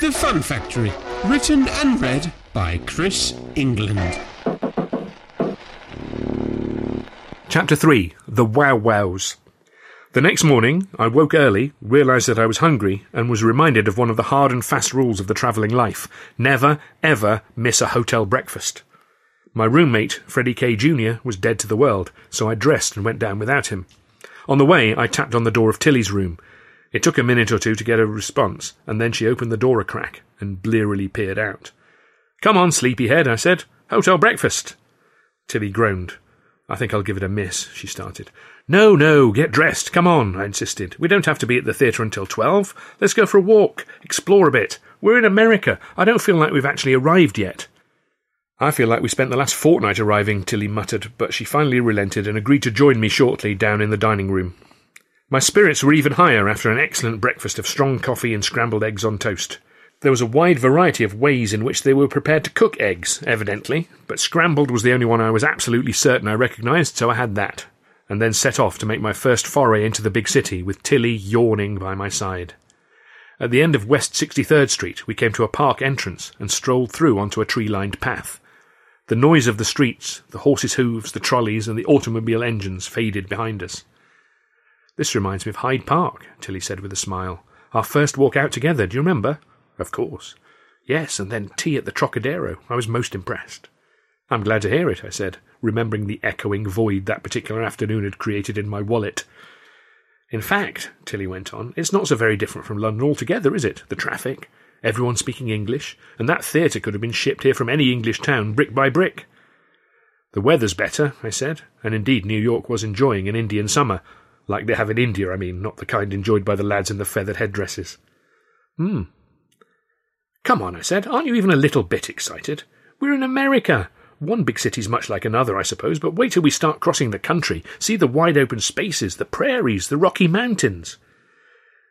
The Fun Factory, written and read by Chris England. Chapter 3 The Wow Wows. The next morning, I woke early, realised that I was hungry, and was reminded of one of the hard and fast rules of the travelling life never, ever miss a hotel breakfast. My roommate, Freddie K. Jr., was dead to the world, so I dressed and went down without him. On the way, I tapped on the door of Tilly's room. It took a minute or two to get a response, and then she opened the door a crack and blearily peered out. Come on, sleepyhead, I said. Hotel breakfast. Tilly groaned. I think I'll give it a miss, she started. No, no, get dressed. Come on, I insisted. We don't have to be at the theatre until twelve. Let's go for a walk, explore a bit. We're in America. I don't feel like we've actually arrived yet. I feel like we spent the last fortnight arriving, Tilly muttered, but she finally relented and agreed to join me shortly down in the dining room. My spirits were even higher after an excellent breakfast of strong coffee and scrambled eggs on toast. There was a wide variety of ways in which they were prepared to cook eggs, evidently, but scrambled was the only one I was absolutely certain I recognised, so I had that, and then set off to make my first foray into the big city, with Tilly yawning by my side. At the end of West 63rd Street, we came to a park entrance and strolled through onto a tree lined path. The noise of the streets, the horses' hooves, the trolleys, and the automobile engines faded behind us. This reminds me of Hyde Park, Tilly said with a smile. Our first walk out together, do you remember? Of course. Yes, and then tea at the Trocadero. I was most impressed. I'm glad to hear it, I said, remembering the echoing void that particular afternoon had created in my wallet. In fact, Tilly went on, it's not so very different from London altogether, is it? The traffic, everyone speaking English, and that theatre could have been shipped here from any English town, brick by brick. The weather's better, I said, and indeed New York was enjoying an Indian summer, like they have in India, I mean, not the kind enjoyed by the lads in the feathered headdresses. Hmm. Come on, I said. Aren't you even a little bit excited? We're in America. One big city's much like another, I suppose, but wait till we start crossing the country. See the wide open spaces, the prairies, the Rocky Mountains.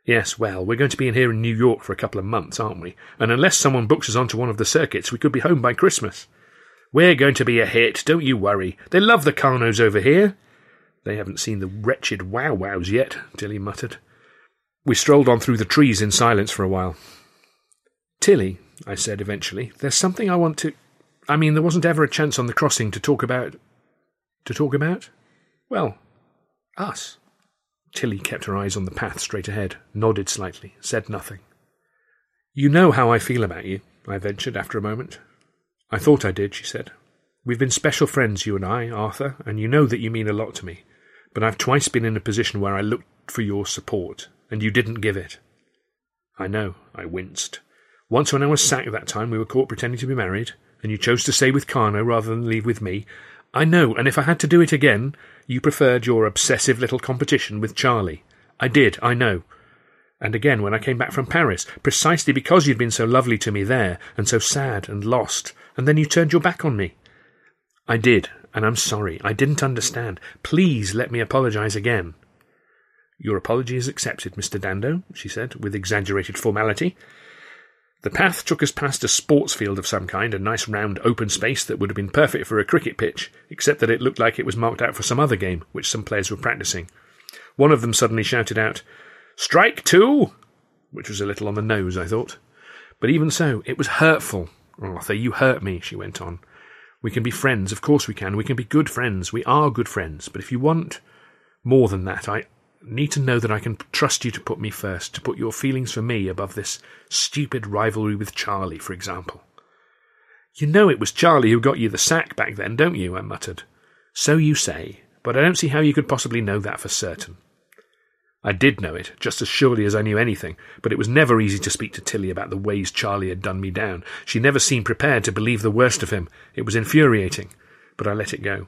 Yes, well, we're going to be in here in New York for a couple of months, aren't we? And unless someone books us onto one of the circuits, we could be home by Christmas. We're going to be a hit, don't you worry. They love the Karnos over here. They haven't seen the wretched wow wows yet, Tilly muttered. We strolled on through the trees in silence for a while. Tilly, I said eventually, there's something I want to. I mean, there wasn't ever a chance on the crossing to talk about. To talk about? Well, us. Tilly kept her eyes on the path straight ahead, nodded slightly, said nothing. You know how I feel about you, I ventured after a moment. I thought I did, she said. We've been special friends, you and I, Arthur, and you know that you mean a lot to me. But I've twice been in a position where I looked for your support, and you didn't give it. I know, I winced. Once when I was sacked that time, we were caught pretending to be married, and you chose to stay with Karno rather than leave with me. I know, and if I had to do it again, you preferred your obsessive little competition with Charlie. I did, I know. And again when I came back from Paris, precisely because you'd been so lovely to me there, and so sad and lost, and then you turned your back on me. I did, and I'm sorry. I didn't understand. Please let me apologize again. Your apology is accepted, Mr. Dando, she said, with exaggerated formality. The path took us past a sports field of some kind, a nice round open space that would have been perfect for a cricket pitch, except that it looked like it was marked out for some other game, which some players were practicing. One of them suddenly shouted out, Strike two! Which was a little on the nose, I thought. But even so, it was hurtful. Arthur, you hurt me, she went on. We can be friends, of course we can. We can be good friends. We are good friends. But if you want more than that, I need to know that I can trust you to put me first, to put your feelings for me above this stupid rivalry with Charlie, for example. You know it was Charlie who got you the sack back then, don't you? I muttered. So you say, but I don't see how you could possibly know that for certain. I did know it, just as surely as I knew anything, but it was never easy to speak to Tilly about the ways Charlie had done me down. She never seemed prepared to believe the worst of him. It was infuriating, but I let it go.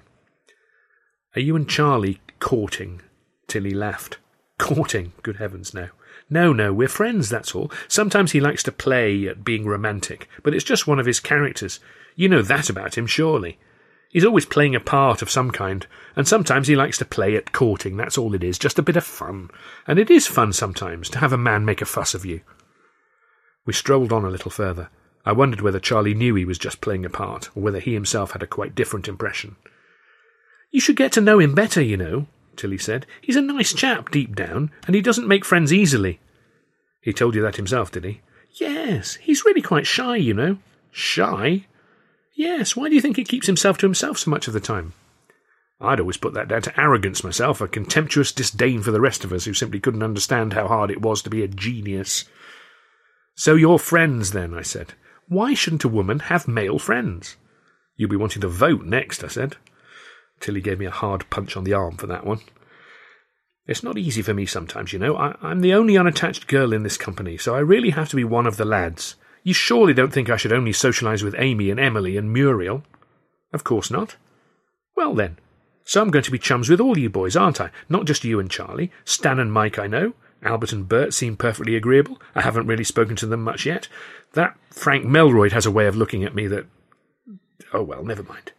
Are you and Charlie courting? Tilly laughed. Courting? Good heavens, no. No, no, we're friends, that's all. Sometimes he likes to play at being romantic, but it's just one of his characters. You know that about him, surely. He's always playing a part of some kind, and sometimes he likes to play at courting, that's all it is, just a bit of fun. And it is fun sometimes to have a man make a fuss of you. We strolled on a little further. I wondered whether Charlie knew he was just playing a part, or whether he himself had a quite different impression. You should get to know him better, you know, Tilly said. He's a nice chap deep down, and he doesn't make friends easily. He told you that himself, did he? Yes, he's really quite shy, you know. Shy? Yes, why do you think he keeps himself to himself so much of the time? I'd always put that down to arrogance myself, a contemptuous disdain for the rest of us who simply couldn't understand how hard it was to be a genius. So you're friends, then, I said. Why shouldn't a woman have male friends? You'll be wanting to vote next, I said. Tilly gave me a hard punch on the arm for that one. It's not easy for me sometimes, you know. I, I'm the only unattached girl in this company, so I really have to be one of the lads. You surely don't think I should only socialise with Amy and Emily and Muriel? Of course not. Well then, so I'm going to be chums with all you boys, aren't I? Not just you and Charlie. Stan and Mike, I know. Albert and Bert seem perfectly agreeable. I haven't really spoken to them much yet. That Frank Melroyd has a way of looking at me that. Oh well, never mind.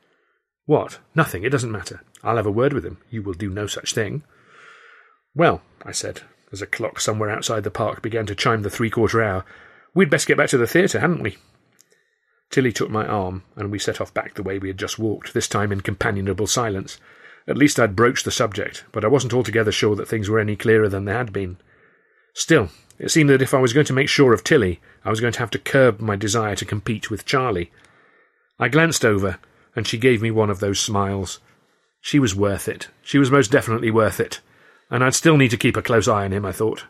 What? Nothing. It doesn't matter. I'll have a word with him. You will do no such thing. Well, I said, as a clock somewhere outside the park began to chime the three quarter hour, we'd best get back to the theatre, hadn't we? Tilly took my arm, and we set off back the way we had just walked, this time in companionable silence. At least I'd broached the subject, but I wasn't altogether sure that things were any clearer than they had been. Still, it seemed that if I was going to make sure of Tilly, I was going to have to curb my desire to compete with Charlie. I glanced over, and she gave me one of those smiles. She was worth it. She was most definitely worth it and I'd still need to keep a close eye on him, I thought.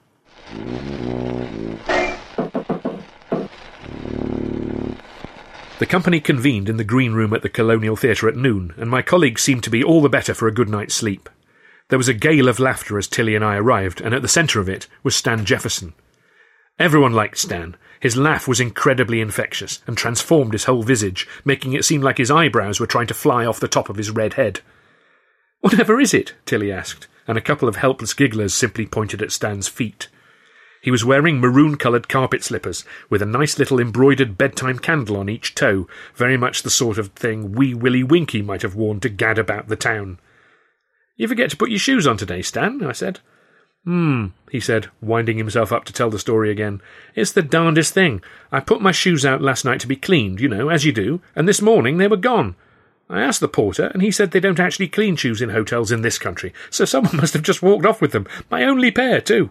The company convened in the green room at the Colonial Theatre at noon, and my colleagues seemed to be all the better for a good night's sleep. There was a gale of laughter as Tilly and I arrived, and at the centre of it was Stan Jefferson. Everyone liked Stan. His laugh was incredibly infectious and transformed his whole visage, making it seem like his eyebrows were trying to fly off the top of his red head. Whatever is it? Tilly asked and a couple of helpless gigglers simply pointed at Stan's feet. He was wearing maroon coloured carpet slippers, with a nice little embroidered bedtime candle on each toe, very much the sort of thing wee Willie Winkie might have worn to gad about the town. You forget to put your shoes on today, Stan, I said. Hmm, he said, winding himself up to tell the story again. It's the darndest thing. I put my shoes out last night to be cleaned, you know, as you do, and this morning they were gone. I asked the porter, and he said they don't actually clean shoes in hotels in this country, so someone must have just walked off with them. My only pair, too.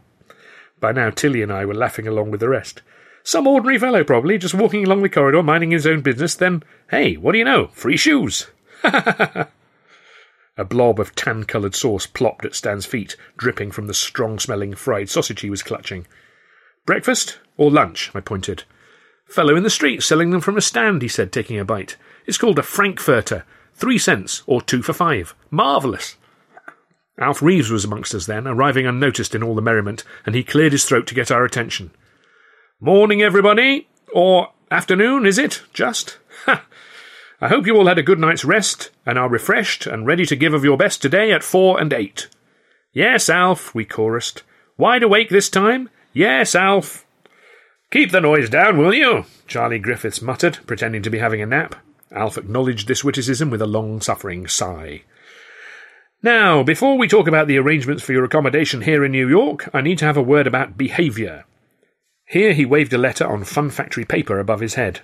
By now, Tilly and I were laughing along with the rest. Some ordinary fellow, probably, just walking along the corridor, minding his own business, then, hey, what do you know? Free shoes! A blob of tan coloured sauce plopped at Stan's feet, dripping from the strong smelling fried sausage he was clutching. Breakfast or lunch? I pointed. Fellow in the street selling them from a stand, he said, taking a bite. It's called a Frankfurter. Three cents, or two for five. Marvellous! Alf Reeves was amongst us then, arriving unnoticed in all the merriment, and he cleared his throat to get our attention. Morning, everybody! Or afternoon, is it? Just? Ha! I hope you all had a good night's rest, and are refreshed and ready to give of your best today at four and eight. Yes, Alf, we chorused. Wide awake this time? Yes, Alf. Keep the noise down, will you? Charlie Griffiths muttered, pretending to be having a nap. Alf acknowledged this witticism with a long suffering sigh. Now, before we talk about the arrangements for your accommodation here in New York, I need to have a word about behaviour. Here he waved a letter on Fun Factory paper above his head.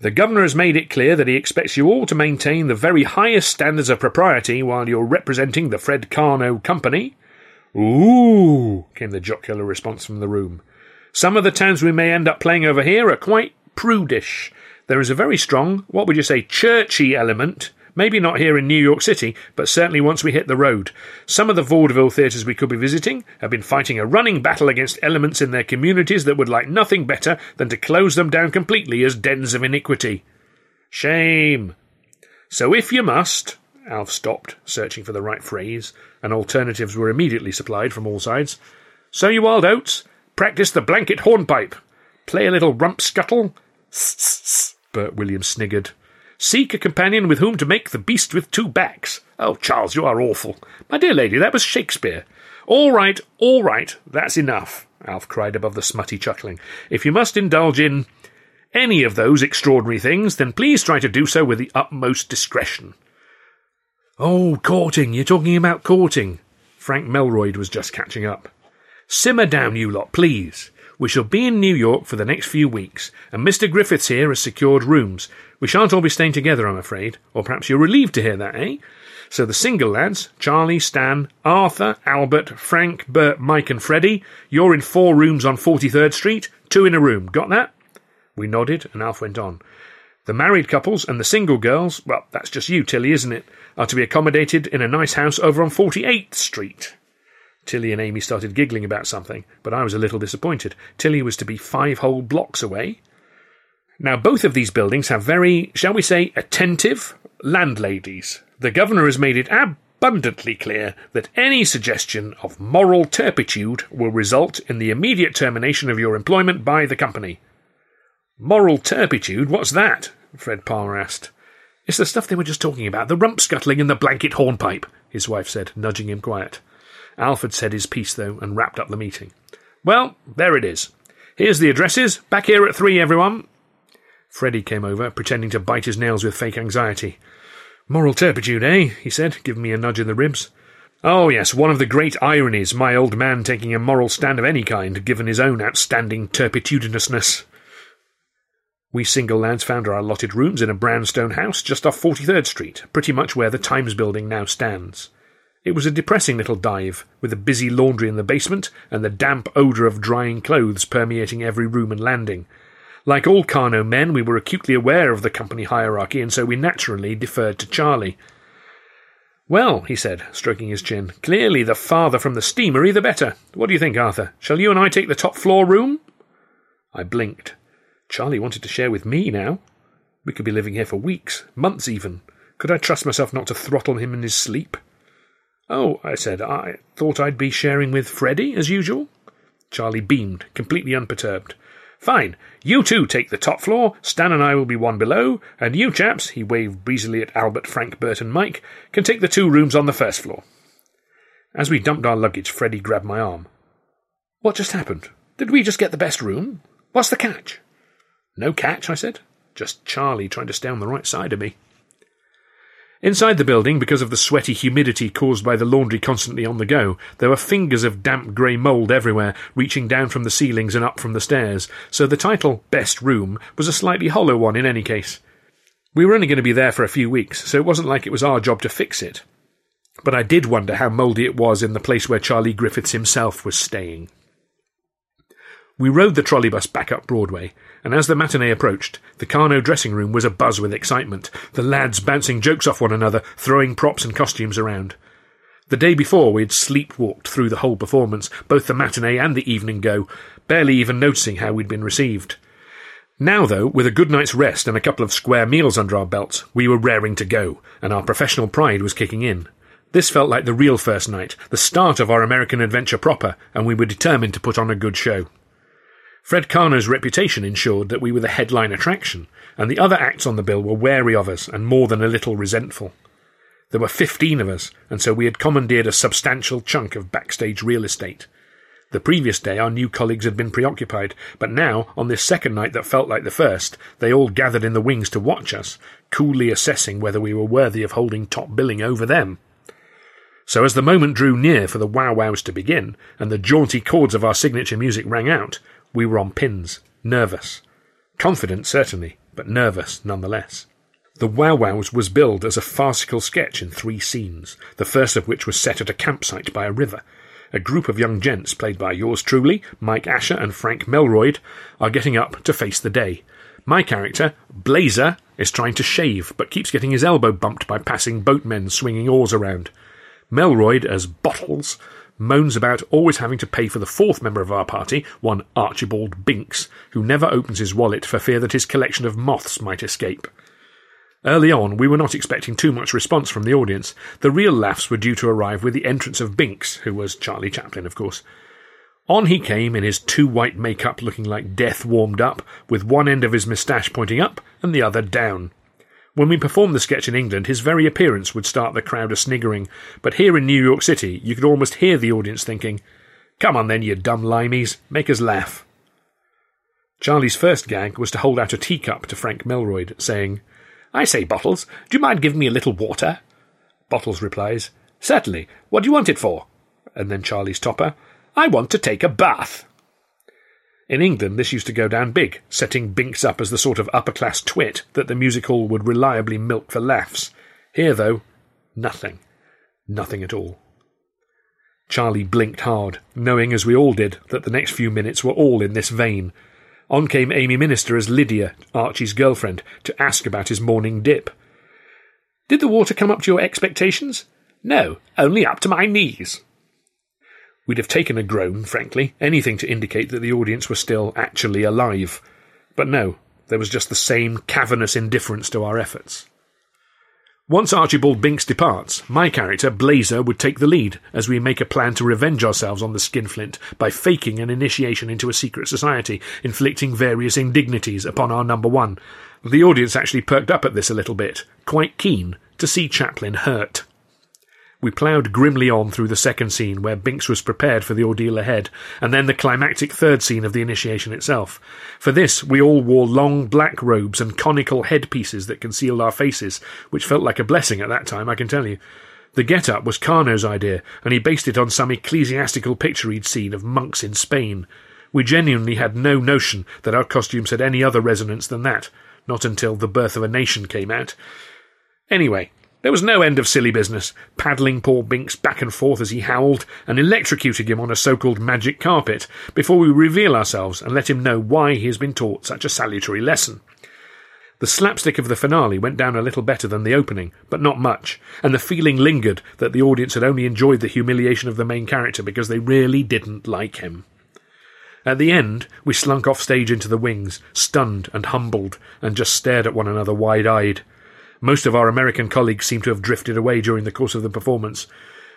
The Governor has made it clear that he expects you all to maintain the very highest standards of propriety while you're representing the Fred Karno Company. Ooh, came the jocular response from the room. Some of the towns we may end up playing over here are quite prudish, there is a very strong, what would you say, churchy element. Maybe not here in New York City, but certainly once we hit the road. Some of the vaudeville theatres we could be visiting have been fighting a running battle against elements in their communities that would like nothing better than to close them down completely as dens of iniquity. Shame. So if you must. Alf stopped, searching for the right phrase, and alternatives were immediately supplied from all sides. So you wild oats, practise the blanket hornpipe. Play a little rump scuttle. Bert Williams sniggered. Seek a companion with whom to make the beast with two backs. Oh, Charles, you are awful. My dear lady, that was Shakespeare. All right, all right, that's enough, Alf cried above the smutty chuckling. If you must indulge in any of those extraordinary things, then please try to do so with the utmost discretion. Oh, courting, you're talking about courting. Frank Melroyd was just catching up. Simmer down, you lot, please. We shall be in New York for the next few weeks, and Mr. Griffiths here has secured rooms. We shan't all be staying together, I'm afraid. Or perhaps you're relieved to hear that, eh? So the single lads, Charlie, Stan, Arthur, Albert, Frank, Bert, Mike, and Freddie, you're in four rooms on 43rd Street, two in a room. Got that? We nodded, and Alf went on. The married couples and the single girls, well, that's just you, Tilly, isn't it, are to be accommodated in a nice house over on 48th Street. Tilly and Amy started giggling about something, but I was a little disappointed. Tilly was to be five whole blocks away. Now, both of these buildings have very, shall we say, attentive landladies. The governor has made it abundantly clear that any suggestion of moral turpitude will result in the immediate termination of your employment by the company. Moral turpitude? What's that? Fred Palmer asked. It's the stuff they were just talking about, the rump scuttling and the blanket hornpipe, his wife said, nudging him quiet. Alfred said his piece, though, and wrapped up the meeting. Well, there it is. Here's the addresses. Back here at three, everyone. Freddie came over, pretending to bite his nails with fake anxiety. Moral turpitude, eh? he said, giving me a nudge in the ribs. Oh, yes, one of the great ironies, my old man taking a moral stand of any kind, given his own outstanding turpitudinousness. We single lads found our allotted rooms in a brownstone house just off 43rd Street, pretty much where the Times building now stands. It was a depressing little dive, with a busy laundry in the basement and the damp odour of drying clothes permeating every room and landing. Like all Karno men, we were acutely aware of the company hierarchy, and so we naturally deferred to Charlie. Well, he said, stroking his chin, clearly the farther from the steamery the better. What do you think, Arthur? Shall you and I take the top floor room? I blinked. Charlie wanted to share with me now. We could be living here for weeks, months even. Could I trust myself not to throttle him in his sleep? Oh, I said, I thought I'd be sharing with Freddie, as usual. Charlie beamed, completely unperturbed. Fine. You two take the top floor, Stan and I will be one below, and you chaps, he waved breezily at Albert, Frank, Bert, and Mike, can take the two rooms on the first floor. As we dumped our luggage, Freddie grabbed my arm. What just happened? Did we just get the best room? What's the catch? No catch, I said. Just Charlie trying to stay on the right side of me. Inside the building, because of the sweaty humidity caused by the laundry constantly on the go, there were fingers of damp grey mould everywhere, reaching down from the ceilings and up from the stairs, so the title, Best Room, was a slightly hollow one in any case. We were only going to be there for a few weeks, so it wasn't like it was our job to fix it. But I did wonder how mouldy it was in the place where Charlie Griffiths himself was staying. We rode the trolleybus back up Broadway, and as the matinee approached, the Karno dressing room was abuzz with excitement, the lads bouncing jokes off one another, throwing props and costumes around. The day before, we had sleepwalked through the whole performance, both the matinee and the evening go, barely even noticing how we'd been received. Now, though, with a good night's rest and a couple of square meals under our belts, we were raring to go, and our professional pride was kicking in. This felt like the real first night, the start of our American adventure proper, and we were determined to put on a good show. Fred Karno's reputation ensured that we were the headline attraction, and the other acts on the bill were wary of us and more than a little resentful. There were fifteen of us, and so we had commandeered a substantial chunk of backstage real estate. The previous day our new colleagues had been preoccupied, but now, on this second night that felt like the first, they all gathered in the wings to watch us, coolly assessing whether we were worthy of holding top billing over them. So as the moment drew near for the wow wows to begin, and the jaunty chords of our signature music rang out, we were on pins, nervous. Confident, certainly, but nervous nonetheless. The Wow Wows was billed as a farcical sketch in three scenes, the first of which was set at a campsite by a river. A group of young gents, played by yours truly, Mike Asher and Frank Melroyd, are getting up to face the day. My character, Blazer, is trying to shave, but keeps getting his elbow bumped by passing boatmen swinging oars around. Melroyd, as Bottles, moans about always having to pay for the fourth member of our party, one Archibald Binks, who never opens his wallet for fear that his collection of moths might escape. Early on, we were not expecting too much response from the audience. The real laughs were due to arrive with the entrance of Binks, who was Charlie Chaplin, of course. On he came in his too white makeup looking like death warmed up, with one end of his moustache pointing up and the other down. When we performed the sketch in England, his very appearance would start the crowd a sniggering, but here in New York City, you could almost hear the audience thinking, Come on then, you dumb limeys, make us laugh. Charlie's first gag was to hold out a teacup to Frank Melroyd, saying, I say, Bottles, do you mind giving me a little water? Bottles replies, Certainly. What do you want it for? And then Charlie's topper, I want to take a bath. In England, this used to go down big, setting Binks up as the sort of upper class twit that the music hall would reliably milk for laughs. Here, though, nothing. Nothing at all. Charlie blinked hard, knowing, as we all did, that the next few minutes were all in this vein. On came Amy Minister as Lydia, Archie's girlfriend, to ask about his morning dip. Did the water come up to your expectations? No, only up to my knees. We'd have taken a groan, frankly, anything to indicate that the audience were still actually alive. But no, there was just the same cavernous indifference to our efforts. Once Archibald Binks departs, my character, Blazer, would take the lead as we make a plan to revenge ourselves on the skinflint by faking an initiation into a secret society, inflicting various indignities upon our number one. The audience actually perked up at this a little bit, quite keen to see Chaplin hurt. We ploughed grimly on through the second scene, where Binks was prepared for the ordeal ahead, and then the climactic third scene of the initiation itself. For this, we all wore long black robes and conical headpieces that concealed our faces, which felt like a blessing at that time, I can tell you. The get-up was Karno's idea, and he based it on some ecclesiastical picture he'd seen of monks in Spain. We genuinely had no notion that our costumes had any other resonance than that, not until The Birth of a Nation came out. Anyway, there was no end of silly business, paddling poor Binks back and forth as he howled, and electrocuting him on a so-called magic carpet, before we reveal ourselves and let him know why he has been taught such a salutary lesson. The slapstick of the finale went down a little better than the opening, but not much, and the feeling lingered that the audience had only enjoyed the humiliation of the main character because they really didn't like him. At the end, we slunk off stage into the wings, stunned and humbled, and just stared at one another wide eyed. Most of our American colleagues seemed to have drifted away during the course of the performance,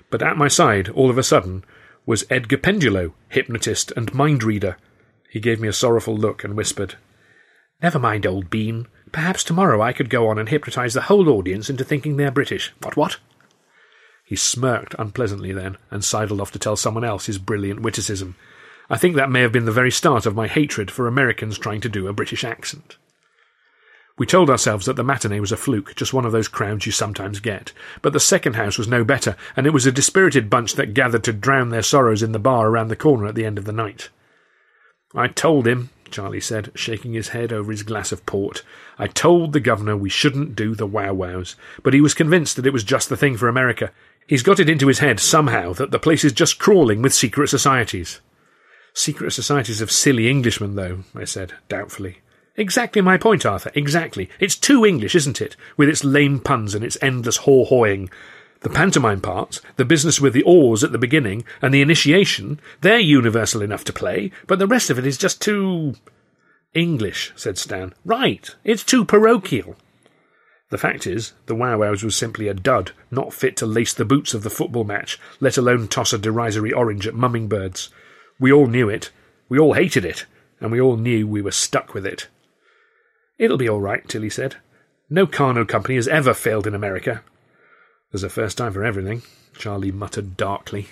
but at my side, all of a sudden, was Edgar Pendulo, hypnotist and mind reader. He gave me a sorrowful look and whispered, Never mind, old bean. Perhaps tomorrow I could go on and hypnotize the whole audience into thinking they're British. What, what? He smirked unpleasantly then, and sidled off to tell someone else his brilliant witticism. I think that may have been the very start of my hatred for Americans trying to do a British accent. We told ourselves that the matinee was a fluke, just one of those crowds you sometimes get. But the second house was no better, and it was a dispirited bunch that gathered to drown their sorrows in the bar around the corner at the end of the night. I told him, Charlie said, shaking his head over his glass of port. I told the governor we shouldn't do the wow wows, but he was convinced that it was just the thing for America. He's got it into his head somehow that the place is just crawling with secret societies. Secret societies of silly Englishmen, though, I said, doubtfully. Exactly my point, Arthur. Exactly. It's too English, isn't it? With its lame puns and its endless haw-hawing. The pantomime parts, the business with the oars at the beginning, and the initiation, they're universal enough to play, but the rest of it is just too. English, said Stan. Right. It's too parochial. The fact is, the Wow Wows was simply a dud, not fit to lace the boots of the football match, let alone toss a derisory orange at mumming birds. We all knew it. We all hated it. And we all knew we were stuck with it. It'll be all right, Tilly said. No Karno company has ever failed in America. There's a first time for everything, Charlie muttered darkly.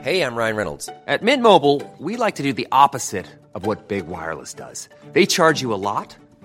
Hey, I'm Ryan Reynolds. At Mint Mobile, we like to do the opposite of what Big Wireless does. They charge you a lot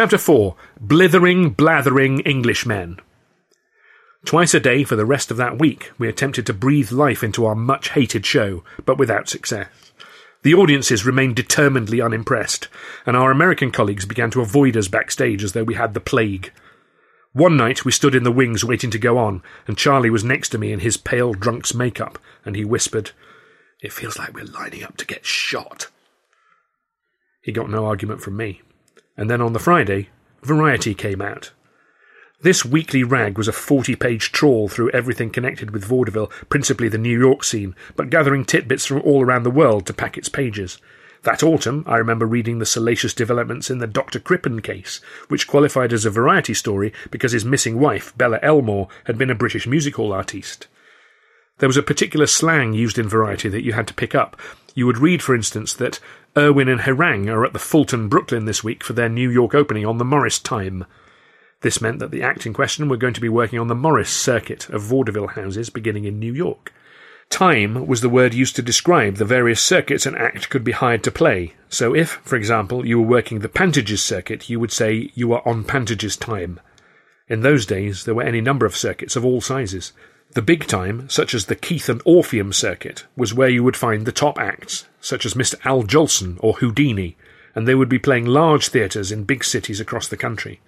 Chapter 4 Blithering, Blathering Englishmen. Twice a day for the rest of that week, we attempted to breathe life into our much hated show, but without success. The audiences remained determinedly unimpressed, and our American colleagues began to avoid us backstage as though we had the plague. One night we stood in the wings waiting to go on, and Charlie was next to me in his pale drunk's makeup, and he whispered, It feels like we're lining up to get shot. He got no argument from me. And then on the Friday, Variety came out. This weekly rag was a 40 page trawl through everything connected with vaudeville, principally the New York scene, but gathering titbits from all around the world to pack its pages. That autumn, I remember reading the salacious developments in the Dr. Crippen case, which qualified as a variety story because his missing wife, Bella Elmore, had been a British music hall artiste. There was a particular slang used in Variety that you had to pick up. You would read, for instance, that Irwin and Herrang are at the Fulton, Brooklyn this week for their New York opening on the Morris time. This meant that the act in question were going to be working on the Morris circuit of vaudeville houses beginning in New York. Time was the word used to describe the various circuits an act could be hired to play. So if, for example, you were working the Pantages circuit, you would say you are on Pantages time. In those days, there were any number of circuits of all sizes. The big time, such as the Keith and Orpheum circuit, was where you would find the top acts, such as Mr. Al Jolson or Houdini, and they would be playing large theatres in big cities across the country.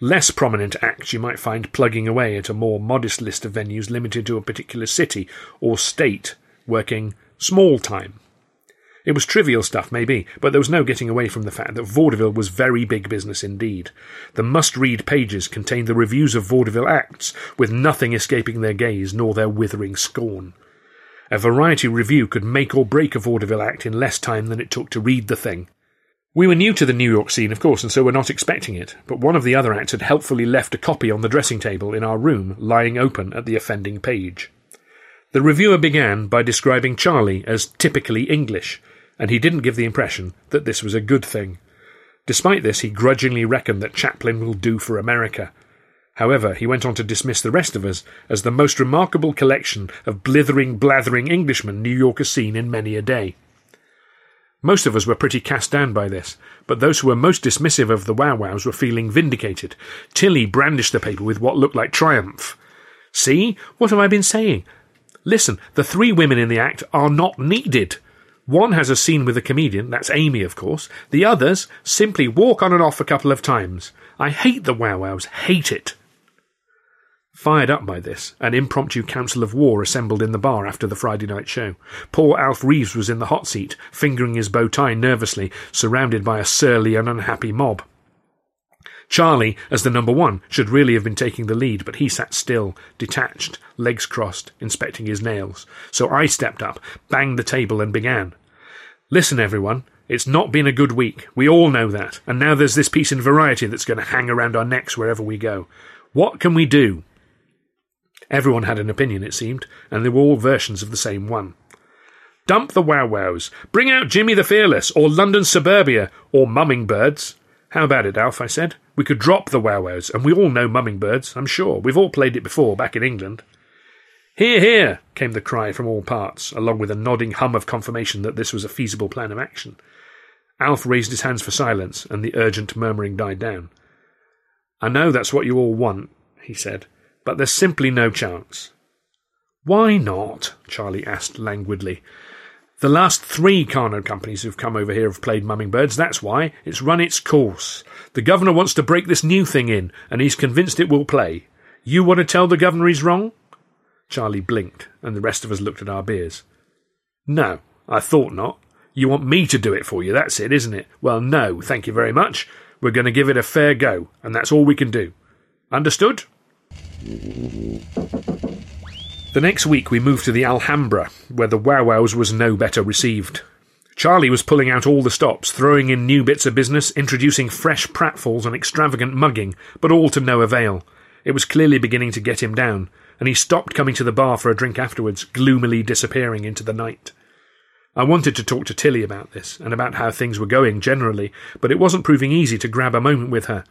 Less prominent acts you might find plugging away at a more modest list of venues limited to a particular city or state, working small time. It was trivial stuff, maybe, but there was no getting away from the fact that vaudeville was very big business indeed. The must read pages contained the reviews of vaudeville acts, with nothing escaping their gaze nor their withering scorn. A variety review could make or break a vaudeville act in less time than it took to read the thing. We were new to the New York scene, of course, and so were not expecting it, but one of the other acts had helpfully left a copy on the dressing table in our room, lying open at the offending page. The reviewer began by describing Charlie as typically English, and he didn't give the impression that this was a good thing. Despite this, he grudgingly reckoned that Chaplin will do for America. However, he went on to dismiss the rest of us as the most remarkable collection of blithering, blathering Englishmen New York has seen in many a day. Most of us were pretty cast down by this, but those who were most dismissive of the Wow Wows were feeling vindicated. Tilly brandished the paper with what looked like triumph. See? What have I been saying? Listen, the three women in the act are not needed. One has a scene with a comedian, that's Amy, of course. The others simply walk on and off a couple of times. I hate the Wow Wows, hate it. Fired up by this, an impromptu council of war assembled in the bar after the Friday night show. Poor Alf Reeves was in the hot seat, fingering his bow tie nervously, surrounded by a surly and unhappy mob. Charlie, as the number one, should really have been taking the lead, but he sat still, detached, legs crossed, inspecting his nails. So I stepped up, banged the table, and began. Listen, everyone. It's not been a good week. We all know that. And now there's this piece in Variety that's going to hang around our necks wherever we go. What can we do? Everyone had an opinion, it seemed, and they were all versions of the same one. Dump the Wow Wows. Bring out Jimmy the Fearless, or London Suburbia, or Mumming Birds. How about it, Alf? I said. We could drop the Wow Wows, and we all know Mumming Birds, I'm sure. We've all played it before back in England. Hear, hear! came the cry from all parts, along with a nodding hum of confirmation that this was a feasible plan of action. Alf raised his hands for silence, and the urgent murmuring died down. I know that's what you all want, he said, but there's simply no chance. Why not? Charlie asked languidly. The last three Karno companies who've come over here have played Mumming Birds, that's why. It's run its course. The governor wants to break this new thing in, and he's convinced it will play. You want to tell the governor he's wrong? Charlie blinked, and the rest of us looked at our beers. No, I thought not. You want me to do it for you, that's it, isn't it? Well, no, thank you very much. We're going to give it a fair go, and that's all we can do. Understood? The next week we moved to the Alhambra, where the Wow Wows was no better received. Charlie was pulling out all the stops, throwing in new bits of business, introducing fresh pratfalls and extravagant mugging, but all to no avail. It was clearly beginning to get him down, and he stopped coming to the bar for a drink afterwards, gloomily disappearing into the night. I wanted to talk to Tilly about this, and about how things were going generally, but it wasn't proving easy to grab a moment with her.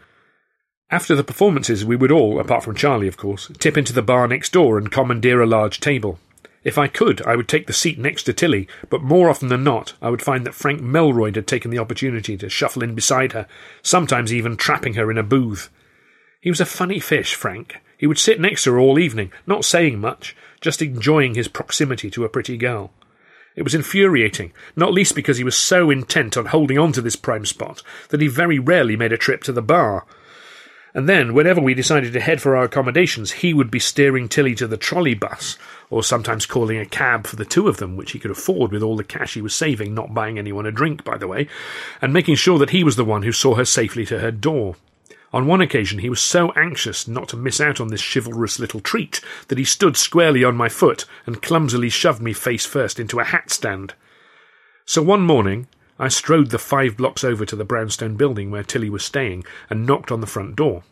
After the performances, we would all, apart from Charlie, of course, tip into the bar next door and commandeer a large table. If I could, I would take the seat next to Tilly, but more often than not, I would find that Frank Melroyd had taken the opportunity to shuffle in beside her, sometimes even trapping her in a booth. He was a funny fish, Frank. He would sit next to her all evening, not saying much, just enjoying his proximity to a pretty girl. It was infuriating, not least because he was so intent on holding on to this prime spot that he very rarely made a trip to the bar. And then, whenever we decided to head for our accommodations, he would be steering Tilly to the trolley bus, or sometimes calling a cab for the two of them, which he could afford with all the cash he was saving, not buying anyone a drink, by the way, and making sure that he was the one who saw her safely to her door. On one occasion, he was so anxious not to miss out on this chivalrous little treat that he stood squarely on my foot and clumsily shoved me face first into a hat stand. So one morning, I strode the five blocks over to the brownstone building where Tilly was staying and knocked on the front door.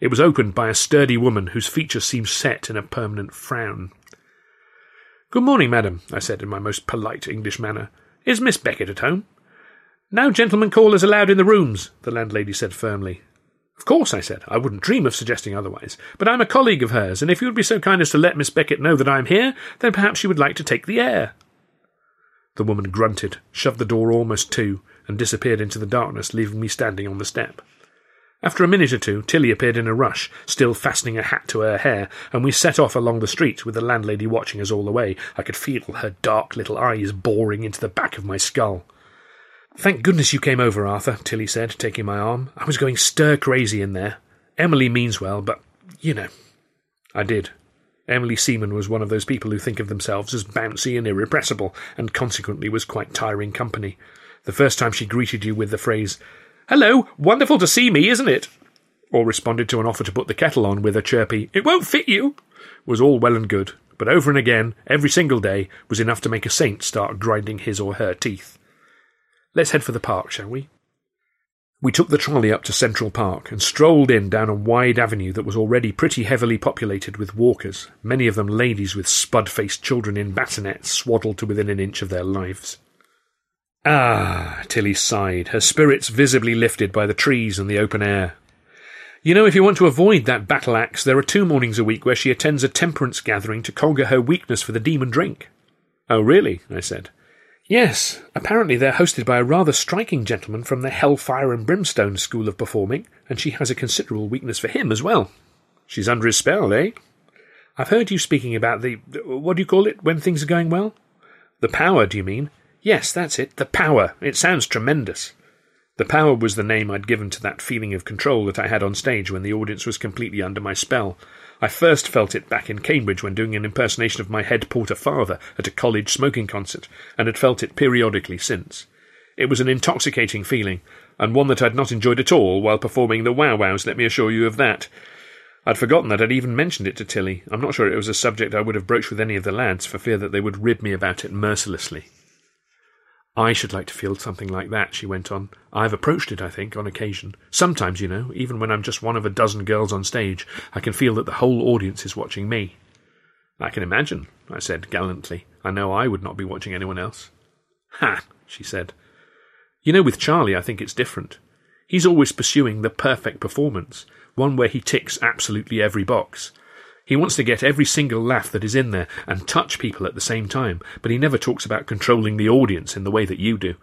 It was opened by a sturdy woman whose features seemed set in a permanent frown. Good morning, madam, I said in my most polite English manner. Is Miss Beckett at home? No gentlemen callers allowed in the rooms, the landlady said firmly, of course, I said. I wouldn't dream of suggesting otherwise. But I'm a colleague of hers, and if you would be so kind as to let Miss Beckett know that I am here, then perhaps she would like to take the air. The woman grunted, shoved the door almost to, and disappeared into the darkness, leaving me standing on the step. After a minute or two, Tilly appeared in a rush, still fastening a hat to her hair, and we set off along the street with the landlady watching us all the way. I could feel her dark little eyes boring into the back of my skull. Thank goodness you came over, Arthur, Tilly said, taking my arm. I was going stir crazy in there. Emily means well, but, you know. I did. Emily Seaman was one of those people who think of themselves as bouncy and irrepressible, and consequently was quite tiring company. The first time she greeted you with the phrase, Hello, wonderful to see me, isn't it? Or responded to an offer to put the kettle on with a chirpy, It won't fit you, was all well and good, but over and again, every single day, was enough to make a saint start grinding his or her teeth. Let's head for the park, shall we? We took the trolley up to Central Park and strolled in down a wide avenue that was already pretty heavily populated with walkers, many of them ladies with spud faced children in bassinets swaddled to within an inch of their lives. Ah, Tilly sighed, her spirits visibly lifted by the trees and the open air. You know, if you want to avoid that battle axe, there are two mornings a week where she attends a temperance gathering to conquer her weakness for the demon drink. Oh, really? I said. Yes, apparently they're hosted by a rather striking gentleman from the Hellfire and Brimstone School of Performing, and she has a considerable weakness for him as well. She's under his spell, eh? I've heard you speaking about the. What do you call it when things are going well? The power, do you mean? Yes, that's it. The power. It sounds tremendous. The power was the name I'd given to that feeling of control that I had on stage when the audience was completely under my spell, I first felt it back in Cambridge when doing an impersonation of my head porter father at a college smoking concert, and had felt it periodically since. It was an intoxicating feeling, and one that I'd not enjoyed at all while performing the wow wows, let me assure you of that. I'd forgotten that I'd even mentioned it to Tilly. I'm not sure it was a subject I would have broached with any of the lads, for fear that they would rib me about it mercilessly. I should like to feel something like that, she went on. I've approached it, I think, on occasion. Sometimes, you know, even when I'm just one of a dozen girls on stage, I can feel that the whole audience is watching me. I can imagine, I said gallantly. I know I would not be watching anyone else. Ha, she said. You know, with Charlie, I think it's different. He's always pursuing the perfect performance, one where he ticks absolutely every box. He wants to get every single laugh that is in there and touch people at the same time, but he never talks about controlling the audience in the way that you do.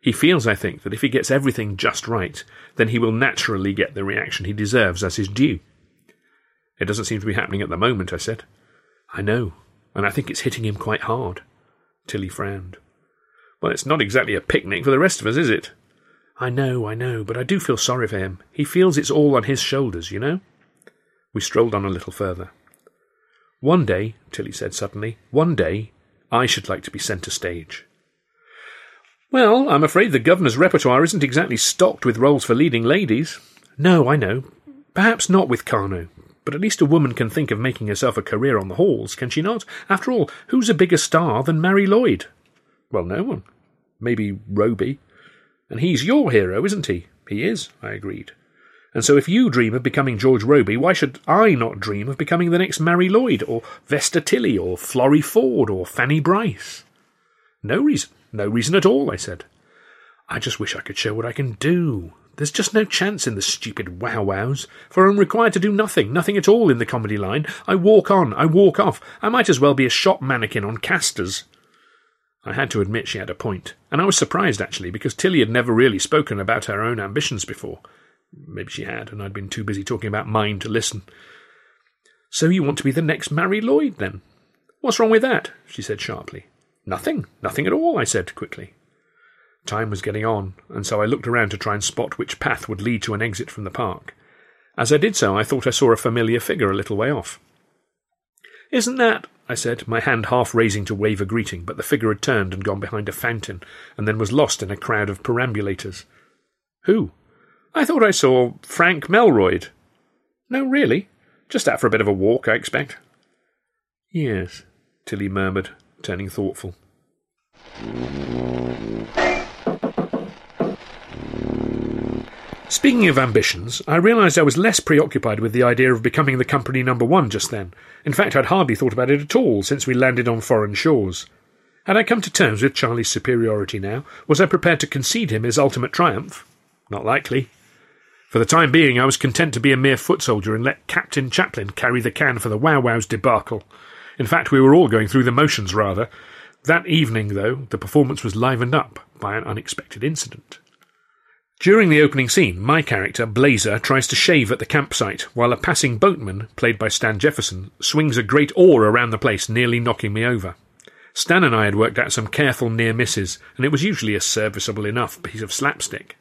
He feels, I think, that if he gets everything just right, then he will naturally get the reaction he deserves as his due. It doesn't seem to be happening at the moment, I said. I know, and I think it's hitting him quite hard. Tilly frowned. Well, it's not exactly a picnic for the rest of us, is it? I know, I know, but I do feel sorry for him. He feels it's all on his shoulders, you know? We strolled on a little further. One day, Tilly said suddenly, one day I should like to be centre stage. Well, I'm afraid the governor's repertoire isn't exactly stocked with roles for leading ladies. No, I know. Perhaps not with Karno, but at least a woman can think of making herself a career on the halls, can she not? After all, who's a bigger star than Marie Lloyd? Well, no one. Maybe Robey. And he's your hero, isn't he? He is, I agreed. And so if you dream of becoming George Robey, why should I not dream of becoming the next Marie Lloyd, or Vesta Tilley, or Florrie Forde, or Fanny Brice? No reason. No reason at all, I said. I just wish I could show what I can do. There's just no chance in the stupid wow wows, for I'm required to do nothing, nothing at all in the comedy line. I walk on, I walk off. I might as well be a shop mannequin on casters. I had to admit she had a point, and I was surprised actually, because Tilly had never really spoken about her own ambitions before. Maybe she had, and I'd been too busy talking about mine to listen. So you want to be the next Marie Lloyd, then? What's wrong with that? she said sharply. Nothing, nothing at all, I said quickly. Time was getting on, and so I looked around to try and spot which path would lead to an exit from the park. As I did so, I thought I saw a familiar figure a little way off. Isn't that, I said, my hand half raising to wave a greeting, but the figure had turned and gone behind a fountain, and then was lost in a crowd of perambulators. Who? I thought I saw Frank Melroyd. No, really? Just out for a bit of a walk, I expect. Yes, Tilly murmured, turning thoughtful. Speaking of ambitions, I realised I was less preoccupied with the idea of becoming the company number one just then. In fact, I'd hardly thought about it at all since we landed on foreign shores. Had I come to terms with Charlie's superiority now? Was I prepared to concede him his ultimate triumph? Not likely. For the time being, I was content to be a mere foot soldier and let Captain Chaplin carry the can for the Wow Wow's debacle. In fact, we were all going through the motions, rather. That evening, though, the performance was livened up by an unexpected incident. During the opening scene, my character, Blazer, tries to shave at the campsite, while a passing boatman, played by Stan Jefferson, swings a great oar around the place, nearly knocking me over. Stan and I had worked out some careful near misses, and it was usually a serviceable enough piece of slapstick.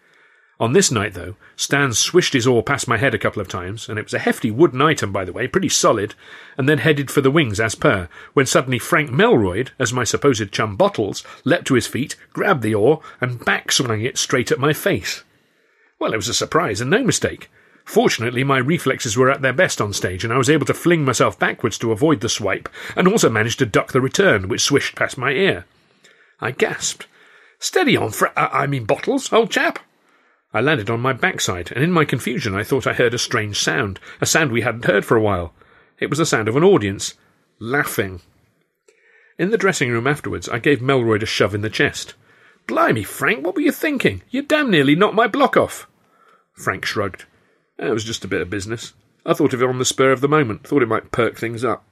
On this night, though, Stan swished his oar past my head a couple of times, and it was a hefty wooden item, by the way, pretty solid, and then headed for the wings as per, when suddenly Frank Melroyd, as my supposed chum Bottles, leapt to his feet, grabbed the oar, and back swung it straight at my face. Well, it was a surprise, and no mistake. Fortunately, my reflexes were at their best on stage, and I was able to fling myself backwards to avoid the swipe, and also managed to duck the return, which swished past my ear. I gasped. Steady on, Fra- I mean, Bottles, old chap. I landed on my backside, and in my confusion I thought I heard a strange sound, a sound we hadn't heard for a while. It was the sound of an audience. Laughing. In the dressing room afterwards, I gave Melroyd a shove in the chest. Blimey, Frank, what were you thinking? You damn nearly knocked my block off. Frank shrugged. It was just a bit of business. I thought of it on the spur of the moment, thought it might perk things up.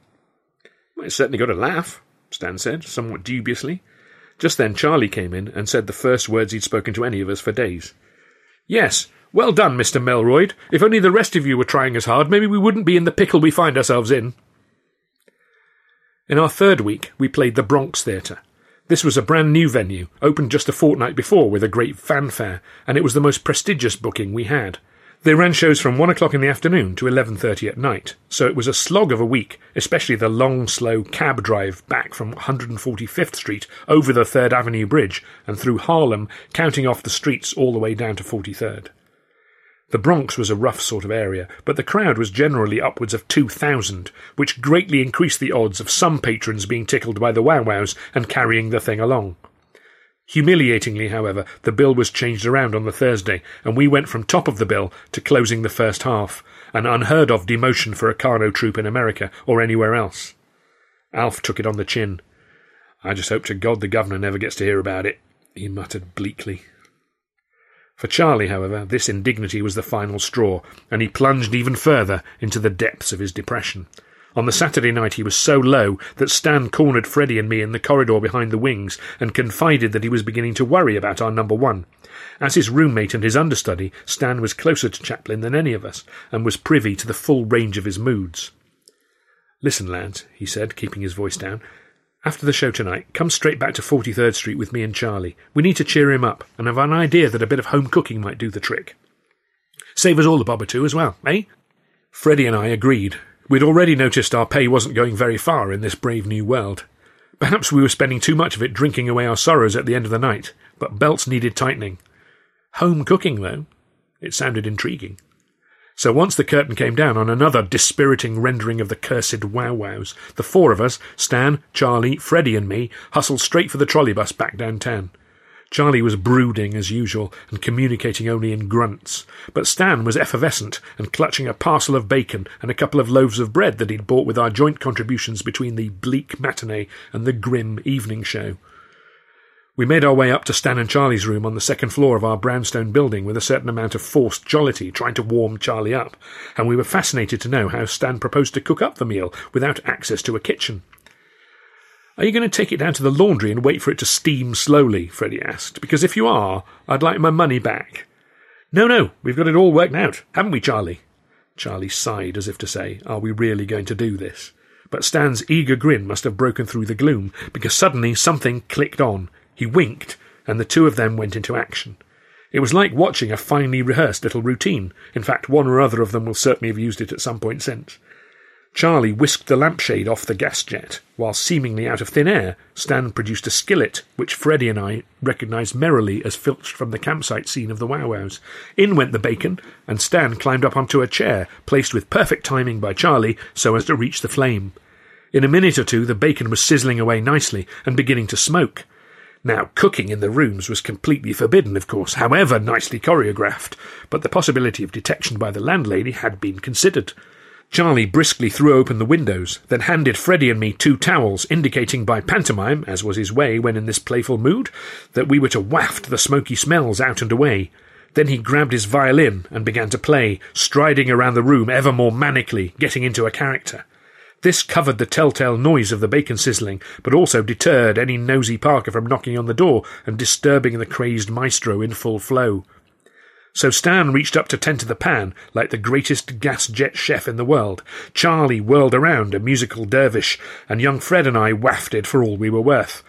Well, it's certainly got a laugh, Stan said, somewhat dubiously. Just then Charlie came in and said the first words he'd spoken to any of us for days. Yes, well done, Mr. Melroyd. If only the rest of you were trying as hard, maybe we wouldn't be in the pickle we find ourselves in. In our third week, we played the Bronx Theatre. This was a brand new venue, opened just a fortnight before with a great fanfare, and it was the most prestigious booking we had. They ran shows from one o'clock in the afternoon to eleven thirty at night, so it was a slog of a week, especially the long, slow cab drive back from 145th Street over the Third Avenue Bridge and through Harlem, counting off the streets all the way down to 43rd. The Bronx was a rough sort of area, but the crowd was generally upwards of 2,000, which greatly increased the odds of some patrons being tickled by the wow wows and carrying the thing along. Humiliatingly, however, the bill was changed around on the Thursday, and we went from top of the bill to closing the first half, an unheard of demotion for a Karno troupe in America or anywhere else. Alf took it on the chin. I just hope to God the governor never gets to hear about it, he muttered bleakly. For Charlie, however, this indignity was the final straw, and he plunged even further into the depths of his depression. On the Saturday night he was so low that Stan cornered Freddie and me in the corridor behind the wings and confided that he was beginning to worry about our number one. As his roommate and his understudy, Stan was closer to Chaplin than any of us, and was privy to the full range of his moods. Listen, lads, he said, keeping his voice down. After the show tonight, come straight back to 43rd Street with me and Charlie. We need to cheer him up, and I've an idea that a bit of home cooking might do the trick. Save us all a bob or two as well, eh? Freddie and I agreed. We'd already noticed our pay wasn't going very far in this brave new world. Perhaps we were spending too much of it drinking away our sorrows at the end of the night, but belts needed tightening. Home cooking, though? It sounded intriguing. So once the curtain came down on another dispiriting rendering of the cursed wow wows, the four of us, Stan, Charlie, Freddie, and me, hustled straight for the trolley bus back downtown. Charlie was brooding as usual and communicating only in grunts, but Stan was effervescent and clutching a parcel of bacon and a couple of loaves of bread that he'd bought with our joint contributions between the bleak matinee and the grim evening show. We made our way up to Stan and Charlie's room on the second floor of our brownstone building with a certain amount of forced jollity, trying to warm Charlie up, and we were fascinated to know how Stan proposed to cook up the meal without access to a kitchen. Are you going to take it down to the laundry and wait for it to steam slowly? Freddie asked. Because if you are, I'd like my money back. No, no, we've got it all worked out, haven't we, Charlie? Charlie sighed as if to say, Are we really going to do this? But Stan's eager grin must have broken through the gloom, because suddenly something clicked on. He winked, and the two of them went into action. It was like watching a finely rehearsed little routine. In fact, one or other of them will certainly have used it at some point since. Charlie whisked the lampshade off the gas jet, while seemingly out of thin air, Stan produced a skillet, which Freddie and I recognised merrily as filched from the campsite scene of the Wow Wows. In went the bacon, and Stan climbed up onto a chair, placed with perfect timing by Charlie so as to reach the flame. In a minute or two, the bacon was sizzling away nicely and beginning to smoke. Now, cooking in the rooms was completely forbidden, of course, however nicely choreographed, but the possibility of detection by the landlady had been considered. Charlie briskly threw open the windows, then handed Freddie and me two towels, indicating by pantomime, as was his way when in this playful mood, that we were to waft the smoky smells out and away. Then he grabbed his violin and began to play, striding around the room ever more manically, getting into a character. This covered the telltale noise of the bacon sizzling, but also deterred any nosy Parker from knocking on the door and disturbing the crazed maestro in full flow. So Stan reached up to tend to the pan like the greatest gas jet chef in the world. Charlie whirled around, a musical dervish, and young Fred and I wafted for all we were worth.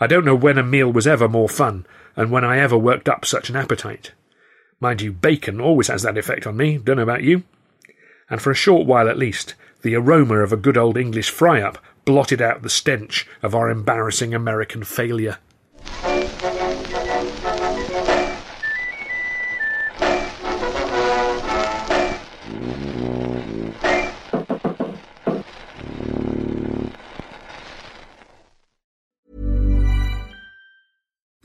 I don't know when a meal was ever more fun, and when I ever worked up such an appetite. Mind you, bacon always has that effect on me, don't know about you. And for a short while at least, the aroma of a good old English fry up blotted out the stench of our embarrassing American failure.